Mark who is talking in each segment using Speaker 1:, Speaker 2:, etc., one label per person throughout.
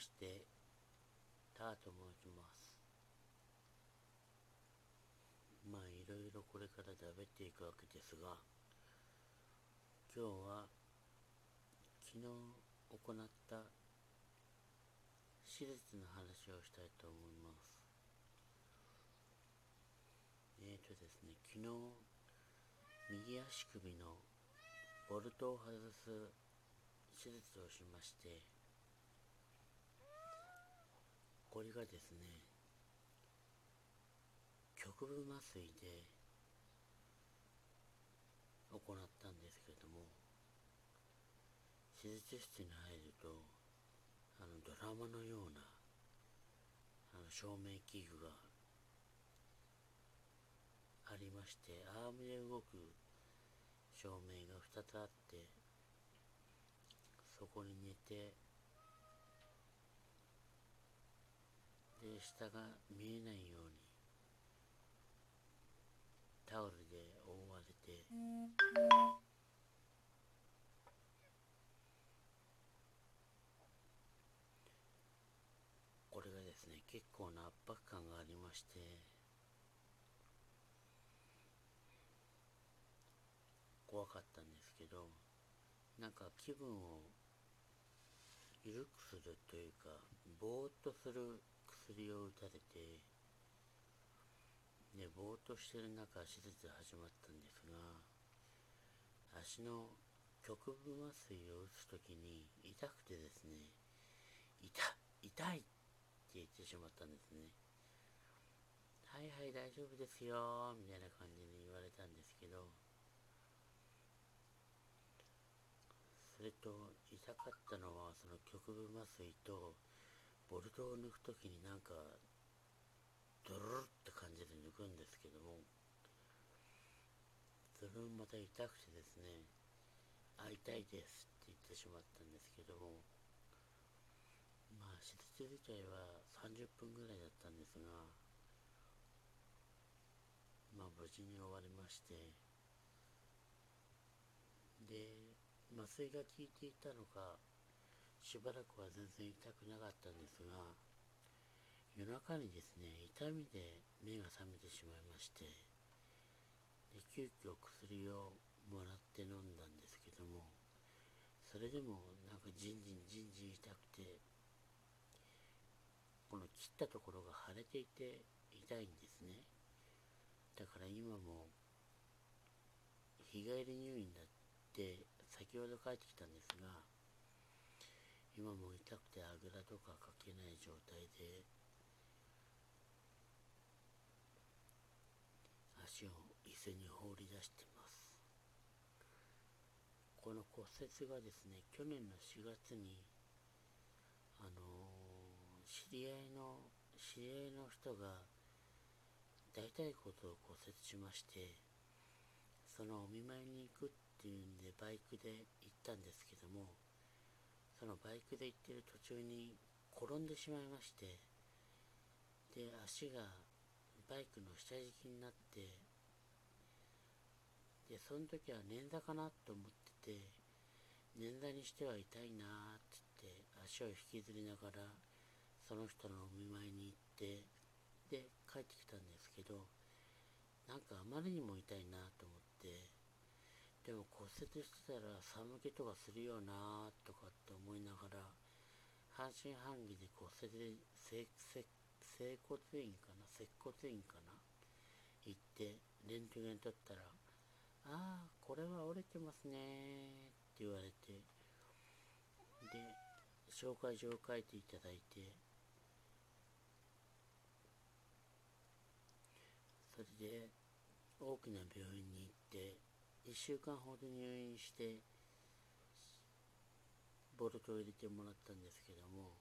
Speaker 1: して、ターと申します。まあ、いろいろこれから食べていくわけですが、今日は、昨日行った手術の話をしたいと思います。えーとですね、昨日、右足首のボルトを外す手術をしまして、これがですね、局部麻酔で行ったんですけれども、手術室に入ると、あのドラマのようなあの照明器具がありましてアームで動く照明が2つあってそこに寝てで下が見えないようにタオルで覆われてこれがですね結構な圧迫感がありまして怖かったんですけどなんか気分を緩くするというかぼーっとする薬を打たれてでぼーっとしてる中手術始まったんですが足の局部麻酔を打つ時に痛くてですね痛痛いって言ってしまったんですね。はいはい大丈夫ですよみたいな感じに言われたんですけどそれと痛かったのはその局部麻酔とボルトを抜く時になんかドロロって感じで抜くんですけどもそれもまた痛くてですねあ痛いですって言ってしまったんですけどもまあ手術自体は30分ぐらいだったんですがまあ無事に終わりましてで麻酔が効いていたのかしばらくは全然痛くなかったんですが夜中にですね痛みで目が覚めてしまいましてで急遽薬をもらって飲んだんですけどもそれでもなんかじんじんじんじん痛くてこの切ったところが腫れていて痛いんですね。だから今も日帰り入院だって先ほど帰ってきたんですが今も痛くてあぐらとかかけない状態で足を椅子に放り出してます。この骨折がですね去年の4月にあのー、知り合いの知り合いの人が大腿骨を骨折しましてそのお見舞いに行くってっていうんでバイクで行ったんですけどもそのバイクで行ってる途中に転んでしまいましてで足がバイクの下敷きになってでその時は捻挫かなと思ってて捻挫にしては痛いなーって言って足を引きずりながらその人のお見舞いに行ってで帰ってきたんですけどなんかあまりにも痛いなと思ってでも骨折してたら寒気とかするよなとかって思いながら半信半疑で骨折整骨院かな接骨院かな行ってレントゲン取ったら「ああこれは折れてますね」って言われてで紹介状を書いていただいてそれで大きな病院に行って1週間ほど入院してボルトを入れてもらったんですけども、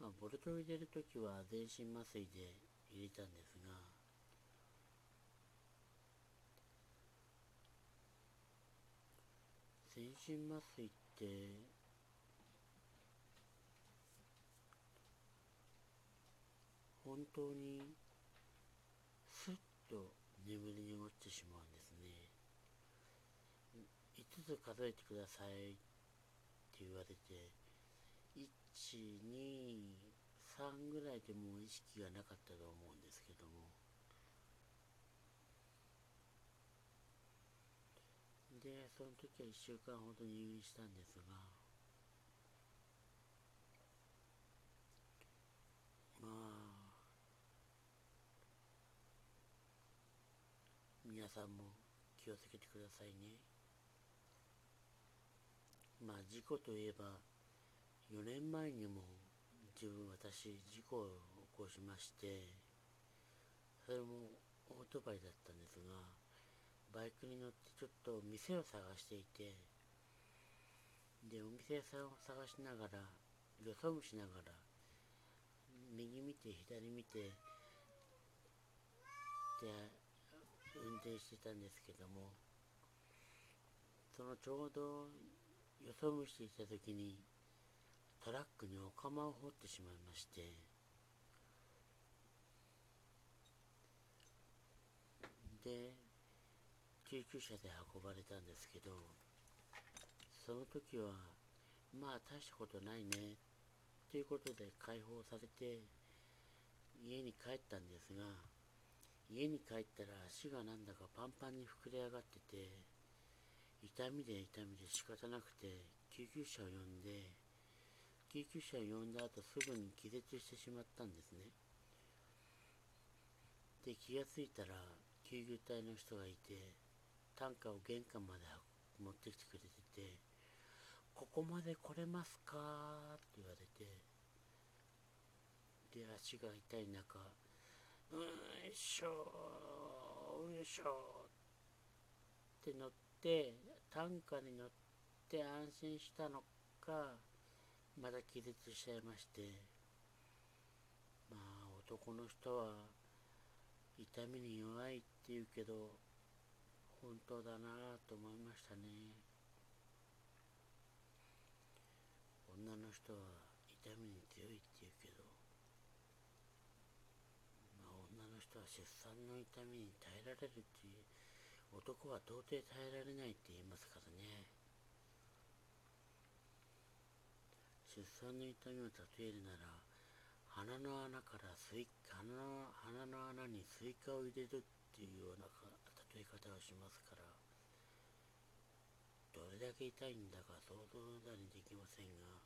Speaker 1: まあ、ボルトを入れる時は全身麻酔で入れたんですが全身麻酔って本当にスッと眠りに落ちてしまうん。5つ数えてくださいって言われて、1、2、3ぐらいでもう意識がなかったと思うんですけども。でその時は1週間ほど入院したんですがまあ皆さんも気をつけてくださいね。まあ事故といえば4年前にも自分私事故を起こしましてそれもオートバイだったんですがバイクに乗ってちょっと店を探していてでお店屋さんを探しながらよそ見しながら右見て左見てで運転してたんですけどもそのちょうどよそ見していた時にトラックにお釜を掘ってしまいましてで救急車で運ばれたんですけどその時はまあ大したことないねということで解放されて家に帰ったんですが家に帰ったら足がなんだかパンパンに膨れ上がってて痛みで痛みで仕方なくて救急車を呼んで救急車を呼んだ後すぐに気絶してしまったんですねで気がついたら救急隊の人がいて担架を玄関まで持ってきてくれてて「ここまで来れますか?」って言われてで足が痛い中「うんいしょうんしょ」って乗って担架に乗って安心したのかまだ気絶しちゃいまして。まあ男の人は痛みに弱いって言うけど本当だなと思いましたね。女の人は痛みに強いって言うけどまあ女の人は出産の痛みに耐えられるっていう男は到底耐えられないって言いますからね。出産の痛みを例えるなら鼻の穴からスイ鼻の鼻の穴にスイカを入れるっていうような例え方をしますからどれだけ痛いんだか想像だにできませんが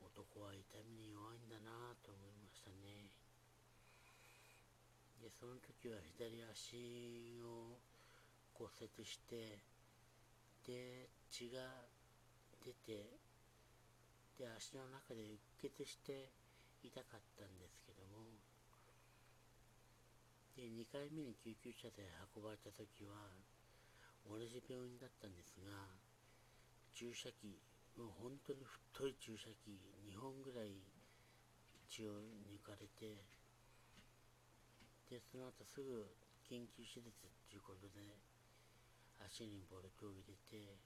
Speaker 1: 男は痛みに弱いんだなと思いましたね。でその時は左足を骨折してで血が出てで足の中でうっ血して痛かったんですけども。で2回目に救急車で運ばれた時は同じ病院だったんですが注射器もう本当に太い注射器2本ぐらい血を抜かれてでその後すぐ緊急手術っていうことで足にボルトを入れて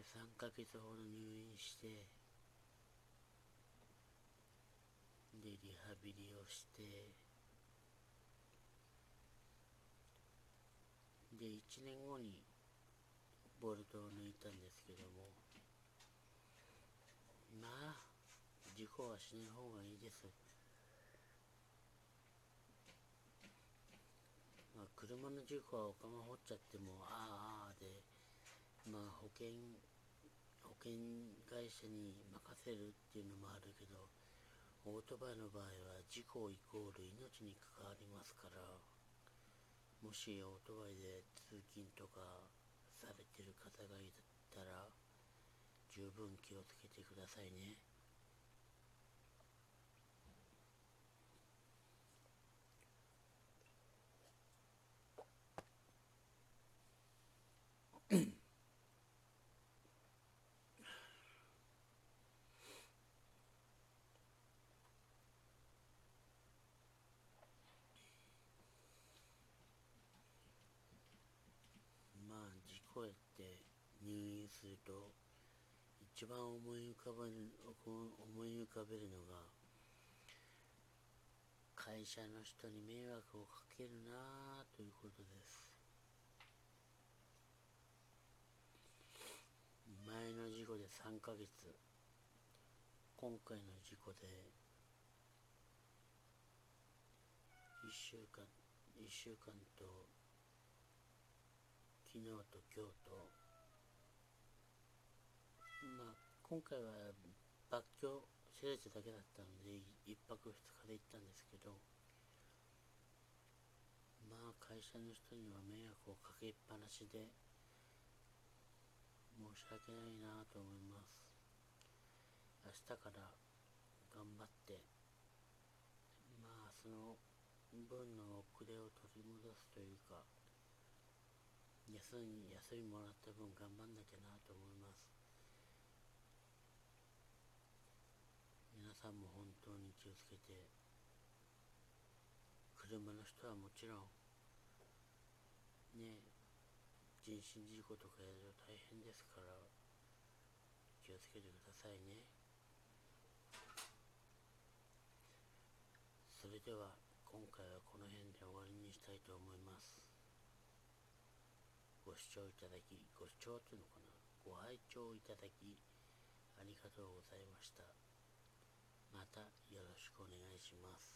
Speaker 1: 3ヶ月ほど入院してでリハビリをしてで1年後にボルトを抜いたんですけどもまあ事故はしない方がいいですまあ車の事故はおかま掘っちゃってもああああでまあ保険保険会社に任せるっていうのもあるけどオートバイの場合は事故イコール命に関わりますからもしオートバイで通勤とかされてる方がいたら十分気をつけてくださいね。こうやって入院すると一番思い浮かべる思い浮かべるのが会社の人に迷惑をかけるなあということです。前の事故で3ヶ月。今回の事故で1週間1週間と昨日と今日とまあ今回は罰居施設だけだったので1泊2日で行ったんですけどまあ会社の人には迷惑をかけっぱなしで申し訳ないなと思います。明日から頑張ってまあその分の遅れを取り戻すという休み休みもらった分頑張んなきゃなと思います。皆さんも本当に気をつけて車の人はもちろんね人身事故とかやると大変ですから気をつけてくださいね。それでは今回はこの辺で終わりにしたいと思います。ご視聴いただきご視聴というのかな？ご拝聴いただきありがとうございました。またよろしくお願いします。